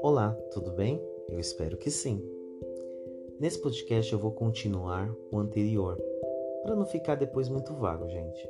Olá, tudo bem? Eu espero que sim. Nesse podcast eu vou continuar o anterior, para não ficar depois muito vago, gente.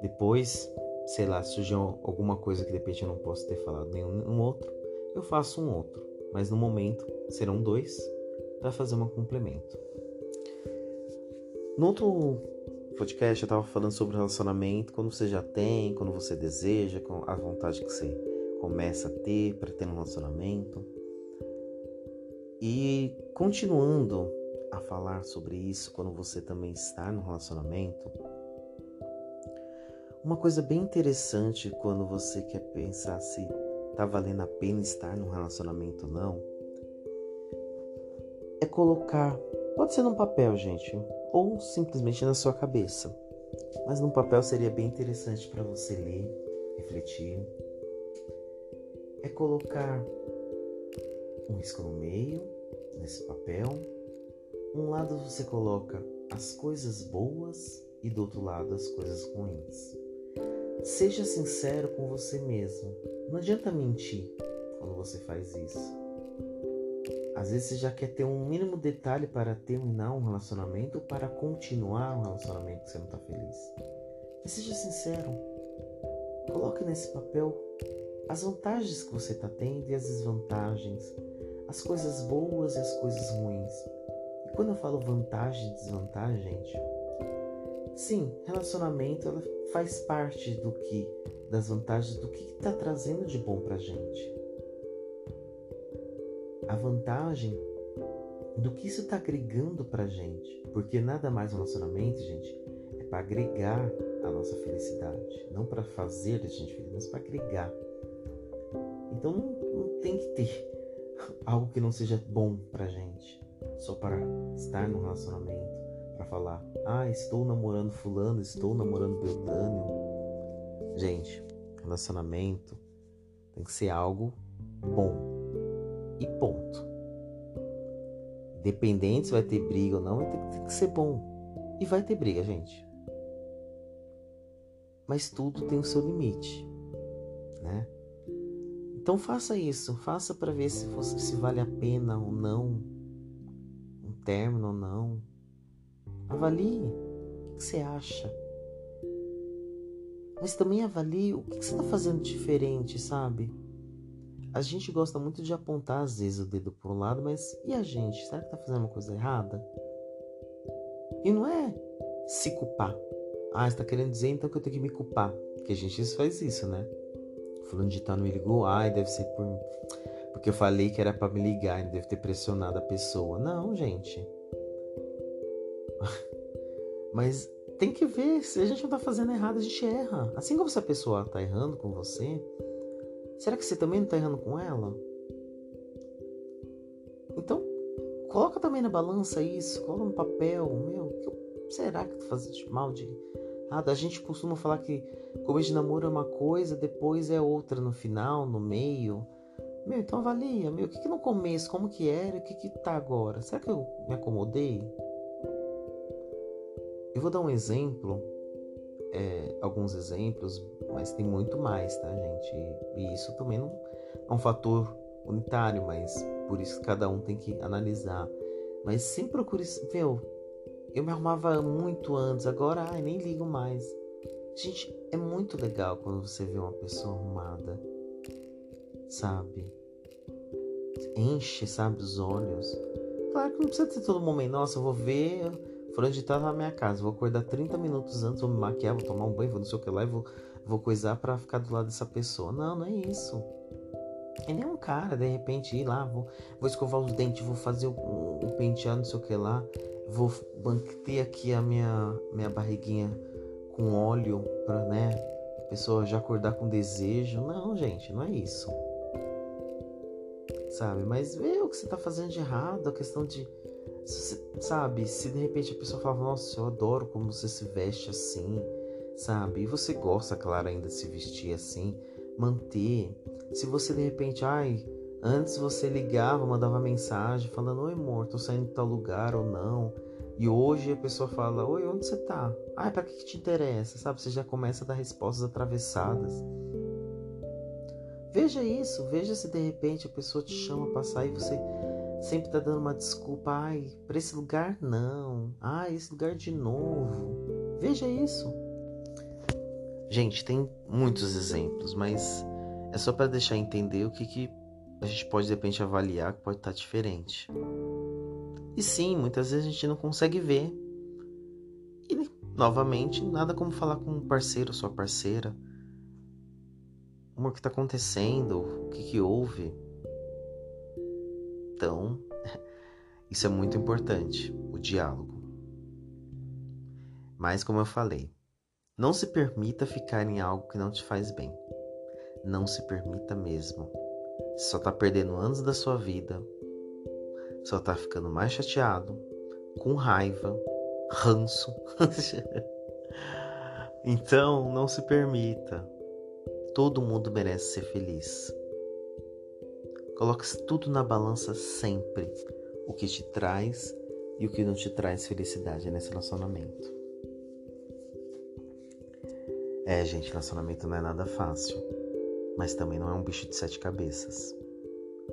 Depois, sei lá, surgir alguma coisa que de repente eu não posso ter falado nenhum outro, eu faço um outro, mas no momento serão dois para fazer um complemento. No outro podcast eu estava falando sobre relacionamento, quando você já tem, quando você deseja, com a vontade que você começa a ter para ter um relacionamento. E continuando a falar sobre isso quando você também está no relacionamento, uma coisa bem interessante quando você quer pensar se tá valendo a pena estar num relacionamento ou não, é colocar, pode ser num papel, gente, ou simplesmente na sua cabeça. Mas num papel seria bem interessante para você ler, refletir. É colocar um risco no meio, nesse papel. Um lado você coloca as coisas boas e do outro lado as coisas ruins. Seja sincero com você mesmo. Não adianta mentir quando você faz isso. Às vezes você já quer ter um mínimo detalhe para terminar um relacionamento ou para continuar um relacionamento que você não está feliz. Mas seja sincero. Coloque nesse papel as vantagens que você está tendo e as desvantagens, as coisas boas e as coisas ruins. E quando eu falo vantagem e desvantagem, gente, sim, relacionamento ela faz parte do que, das vantagens do que está trazendo de bom para gente a vantagem do que isso está agregando para gente. Porque nada mais um relacionamento, gente, é para agregar a nossa felicidade. Não para fazer a gente feliz, mas para agregar. Então não, tem que ter algo que não seja bom para gente. Só para estar no relacionamento. Para falar, ah, estou namorando fulano, estou namorando Beltânio. Gente, relacionamento tem que ser algo bom e ponto. Independente se vai ter briga ou não, ter que ser bom. E vai ter briga, gente. Mas tudo tem o seu limite, né? Então faça isso, faça para ver se, se vale a pena ou não, um término ou não. Avalie o que você acha. Mas também avalie o que você está fazendo diferente, sabe? A gente gosta muito de apontar às vezes o dedo para um lado, mas e a gente? Será que tá fazendo uma coisa errada? E não é se culpar. Ah, você tá querendo dizer então que eu tenho que me culpar. Porque a gente faz isso, né? Fulano de tal não me ligou, ai, deve ser por. Porque eu falei que era para me ligar, ele deve ter pressionado a pessoa. Não, gente. Mas tem que ver, se a gente não tá fazendo errado, a gente erra. Assim como se a pessoa tá errando com você, Será que você também não está errando com ela? Então, coloca também na balança isso, coloca no papel, meu, que será que tu faz de mal de nada? A gente costuma falar que começo de namoro é uma coisa, depois é outra no final, no meio. Meu, então avalia, meu, o que, que no começo, como que era, o que que tá agora? Será que eu me acomodei? Eu vou dar um exemplo é, alguns exemplos, mas tem muito mais, tá, gente? E isso também não é um fator unitário, mas por isso cada um tem que analisar. Mas sempre procure. Meu, eu me arrumava muito antes, agora ai, nem ligo mais. Gente, é muito legal quando você vê uma pessoa arrumada, sabe? Enche, sabe, os olhos. Claro que não precisa ter todo momento, nossa, eu vou ver Fulano tal na minha casa, vou acordar 30 minutos antes, vou me maquiar, vou tomar um banho, vou não sei o que lá e vou, vou coisar para ficar do lado dessa pessoa. Não, não é isso. É nem um cara, de repente, ir lá, vou, vou escovar os dentes, vou fazer o, o penteado, não sei o que lá, vou manter aqui a minha, minha barriguinha com óleo pra, né, a pessoa já acordar com desejo. Não, gente, não é isso. Sabe? Mas vê o que você tá fazendo de errado, a questão de sabe, se de repente a pessoa fala, nossa, eu adoro como você se veste assim, sabe? E você gosta, claro, ainda de se vestir assim, manter. Se você de repente, ai, antes você ligava, mandava mensagem falando, oi amor, tô saindo de tal lugar ou não. E hoje a pessoa fala: Oi, onde você tá? Ah, pra que, que te interessa? Sabe? Você já começa a dar respostas atravessadas. Veja isso, veja se de repente a pessoa te chama pra sair e você sempre tá dando uma desculpa. Ai, pra esse lugar não. Ai, esse lugar de novo. Veja isso. Gente, tem muitos exemplos, mas é só para deixar entender o que, que a gente pode de repente avaliar que pode estar tá diferente. E sim, muitas vezes a gente não consegue ver. E novamente, nada como falar com um parceiro ou sua parceira. O que está acontecendo, o que, que houve. Então, isso é muito importante, o diálogo. Mas, como eu falei, não se permita ficar em algo que não te faz bem. Não se permita mesmo. Você só está perdendo anos da sua vida só tá ficando mais chateado, com raiva, ranço. então, não se permita. Todo mundo merece ser feliz. Coloque tudo na balança sempre. O que te traz e o que não te traz felicidade nesse relacionamento. É, gente, relacionamento não é nada fácil, mas também não é um bicho de sete cabeças.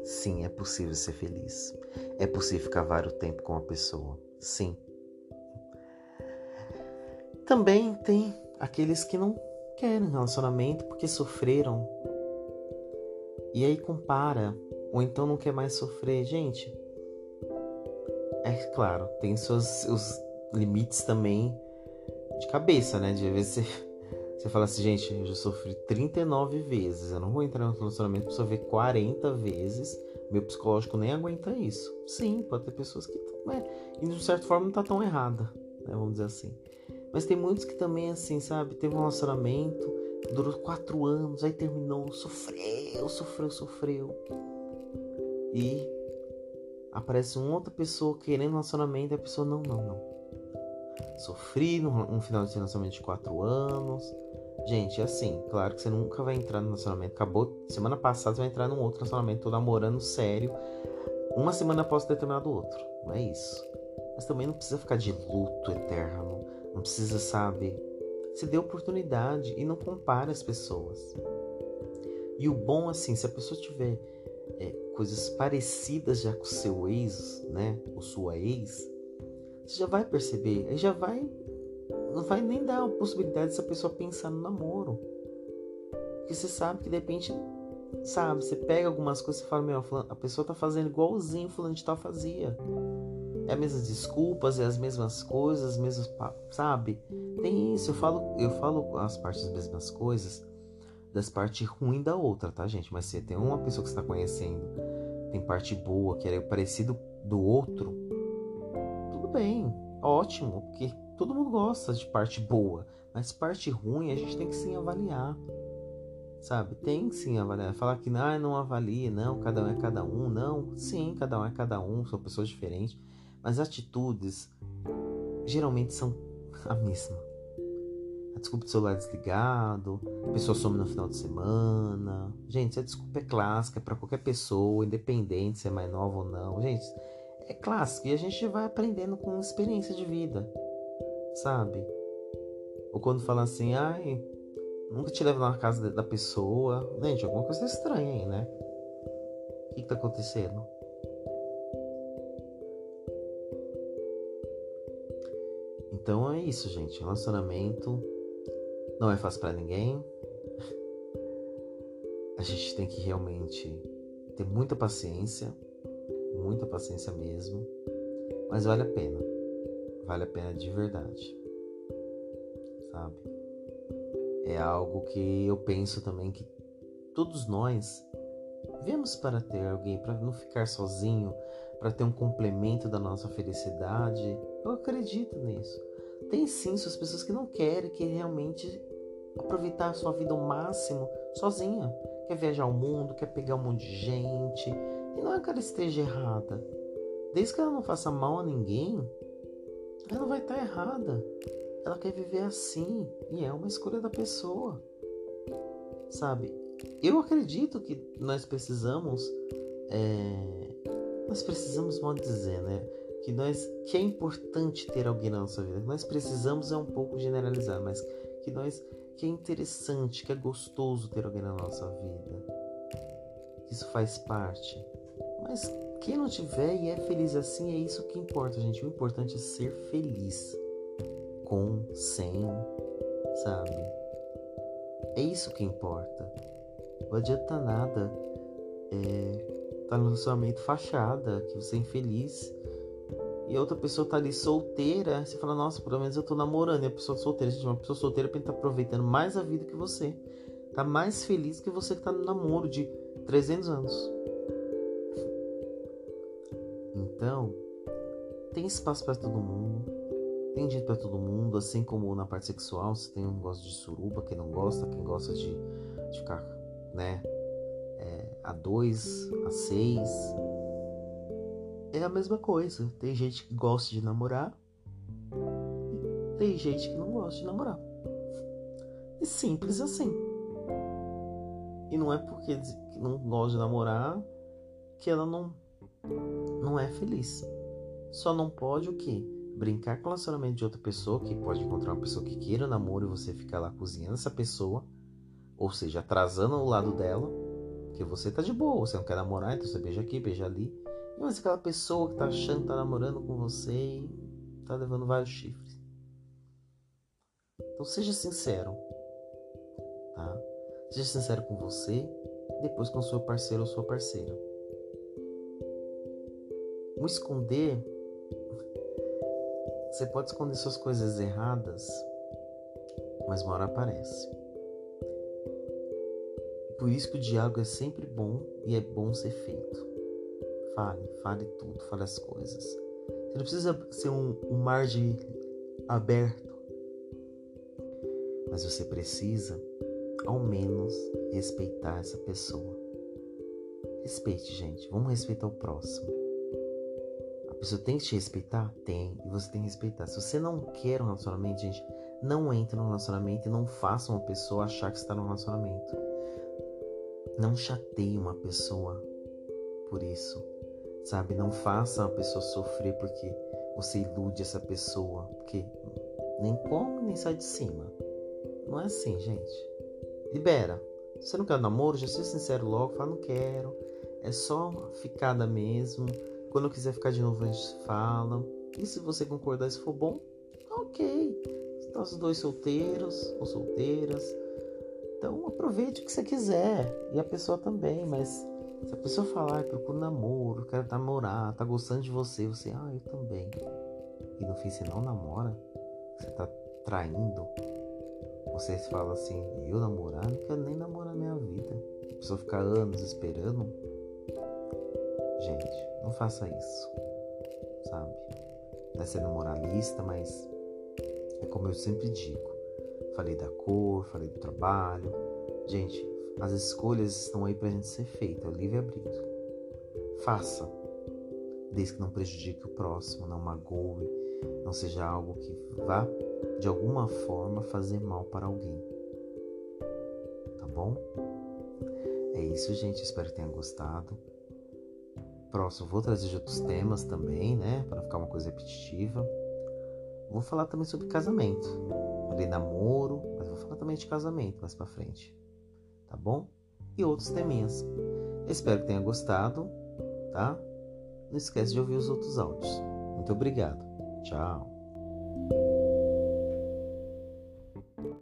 Sim, é possível ser feliz. É possível ficar vários tempo com uma pessoa. Sim. Também tem aqueles que não querem relacionamento porque sofreram. E aí compara, ou então não quer mais sofrer. Gente, é claro, tem seus, limites também de cabeça, né? De vezes você você fala assim, gente, eu já sofri 39 vezes. Eu não vou entrar no relacionamento pra sofrer 40 vezes. Meu psicológico nem aguenta isso. Sim, pode ter pessoas que. É, e de certa forma não tá tão errada, né? Vamos dizer assim. Mas tem muitos que também, assim, sabe? Teve um relacionamento, durou quatro anos, aí terminou, sofreu, sofreu, sofreu. E aparece uma outra pessoa querendo relacionamento e a pessoa, não, não, não. Sofri num, um final de relacionamento de quatro anos Gente, é assim, claro que você nunca vai entrar no relacionamento. Acabou, semana passada você vai entrar num outro relacionamento, tô namorando sério, uma semana após ter terminado o outro. Não é isso. Mas também não precisa ficar de luto eterno. Não precisa, sabe? Se dê oportunidade e não compare as pessoas. E o bom, assim, se a pessoa tiver é, coisas parecidas já com o seu ex, né? Ou sua ex, você já vai perceber, aí já vai não vai nem dar a possibilidade dessa pessoa pensar no namoro. Porque você sabe que de repente, sabe, você pega algumas coisas e fala, meu, a pessoa tá fazendo igualzinho o fulano de tal fazia. É as mesmas desculpas, é as mesmas coisas, as mesmas, sabe? Tem isso, eu falo, eu falo as partes das mesmas coisas, das partes ruins da outra, tá, gente? Mas se tem uma pessoa que você tá conhecendo, tem parte boa, que é parecido do outro, tudo bem, ótimo, porque todo mundo gosta de parte boa, mas parte ruim a gente tem que sim avaliar. Sabe? Tem que sim avaliar. Falar que ah, não avalia, não, cada um é cada um. Não, sim, cada um é cada um, são pessoas diferentes. Mas atitudes geralmente são a mesma. A desculpa do celular desligado, a pessoa some no final de semana. Gente, essa desculpa é clássica para qualquer pessoa, independente se é mais nova ou não. Gente, é clássico e a gente vai aprendendo com experiência de vida sabe? Ou quando fala assim, ai, nunca te levo na casa da pessoa. Gente, alguma coisa estranha aí, né? O que, que tá acontecendo? Então é isso, gente. Relacionamento não é fácil para ninguém. A gente tem que realmente ter muita paciência, muita paciência mesmo, mas vale a pena vale a pena de verdade. Sabe? É algo que eu penso também que todos nós vemos para ter alguém, para não ficar sozinho, para ter um complemento da nossa felicidade. Eu acredito nisso. Tem sim suas pessoas que não querem, que realmente aproveitar a sua vida ao máximo sozinha. Quer viajar o mundo, quer pegar um monte de gente. E não é que ela esteja errada. Desde que ela não faça mal a ninguém, ela vai estar tá errada. Ela quer viver assim e é uma escolha da pessoa. Sabe? Eu acredito que nós precisamos. É... Nós precisamos, mal dizer, né? Que nós que é importante ter alguém na nossa vida. Nós precisamos é um pouco generalizar, mas que nós que é interessante, que é gostoso ter alguém na nossa vida. Isso faz parte. Mas quem não tiver e é feliz assim, é isso que importa, gente. O importante é ser feliz. Com, sem, sabe? É isso que importa. Não adianta nada é, tá no relacionamento fachada, que você é infeliz e a outra pessoa tá ali solteira, você fala, nossa, pelo menos eu tô namorando. E a pessoa solteira, gente, uma pessoa solteira pra tá aproveitando mais a vida que você. Tá mais feliz que você que tá no namoro de 300 anos. Então, tem espaço para todo mundo. Tem jeito para todo mundo, assim como na parte sexual, se tem um gosta de suruba, quem não gosta, quem gosta de, de ficar, né, é, a dois, a seis, é a mesma coisa. Tem gente que gosta de namorar, tem gente que não gosta de namorar. E simples assim. E não é porque não gosta de namorar que ela não não é feliz. Só não pode o quê? Brincar com o relacionamento de outra pessoa, que pode encontrar uma pessoa que queira namoro e você ficar lá cozinhando essa pessoa, ou seja, atrasando o lado dela, porque você tá de boa, você não quer namorar, então você beija aqui, beija ali. Mas aquela pessoa que tá achando que tá namorando com você e tá levando vários chifres. Então seja sincero, tá? Seja sincero com você, depois com seu parceiro ou sua parceira. O esconder, você pode esconder suas coisas erradas, mas uma hora aparece. Por isso que o diálogo é sempre bom e é bom ser feito. Fale, fale tudo, fale as coisas. Você não precisa ser um, um mar de aberto, mas você precisa, ao menos, respeitar essa pessoa. Respeite, gente. Vamos respeitar o próximo. A pessoa tem que te respeitar? Tem. E você tem que respeitar. Se você não quer um relacionamento, gente, não entre no relacionamento e não faça uma pessoa achar que está no relacionamento. Não chateie uma pessoa por isso. Sabe? Não faça a pessoa sofrer porque você ilude essa pessoa. Porque nem come nem sai de cima. Não é assim, gente. Libera. Se você não quer namoro, já seja sincero logo, fala, não quero. É só ficada mesmo. Quando quiser ficar de novo, a gente fala. E se você concordar, se for bom, ok. Nós dois solteiros ou solteiras. Então aproveite o que você quiser. E a pessoa também, mas se a pessoa falar, procura namoro, quero namorar, tá gostando de você, você, ah, eu também. E no fim você não namora, você tá traindo. Você fala assim, eu namorar, não quero nem namorar minha vida. A pessoa ficar anos esperando. Gente, não faça isso. Sabe? Não é ser moralista, mas é como eu sempre digo. Falei da cor, falei do trabalho. Gente, as escolhas estão aí para a gente ser feita, é o livre-arbítrio. Faça, desde que não prejudique o próximo, não magoe, não seja algo que vá de alguma forma fazer mal para alguém. Tá bom? É isso, gente. Espero que tenha gostado. Próximo, vou trazer outros temas também, né? Para ficar uma coisa repetitiva. Vou falar também sobre casamento. Falei namoro, mas vou falar também de casamento mais para frente tá bom? E outros teminhas. Espero que tenha gostado, tá? Não esquece de ouvir os outros áudios. Muito obrigado. Tchau.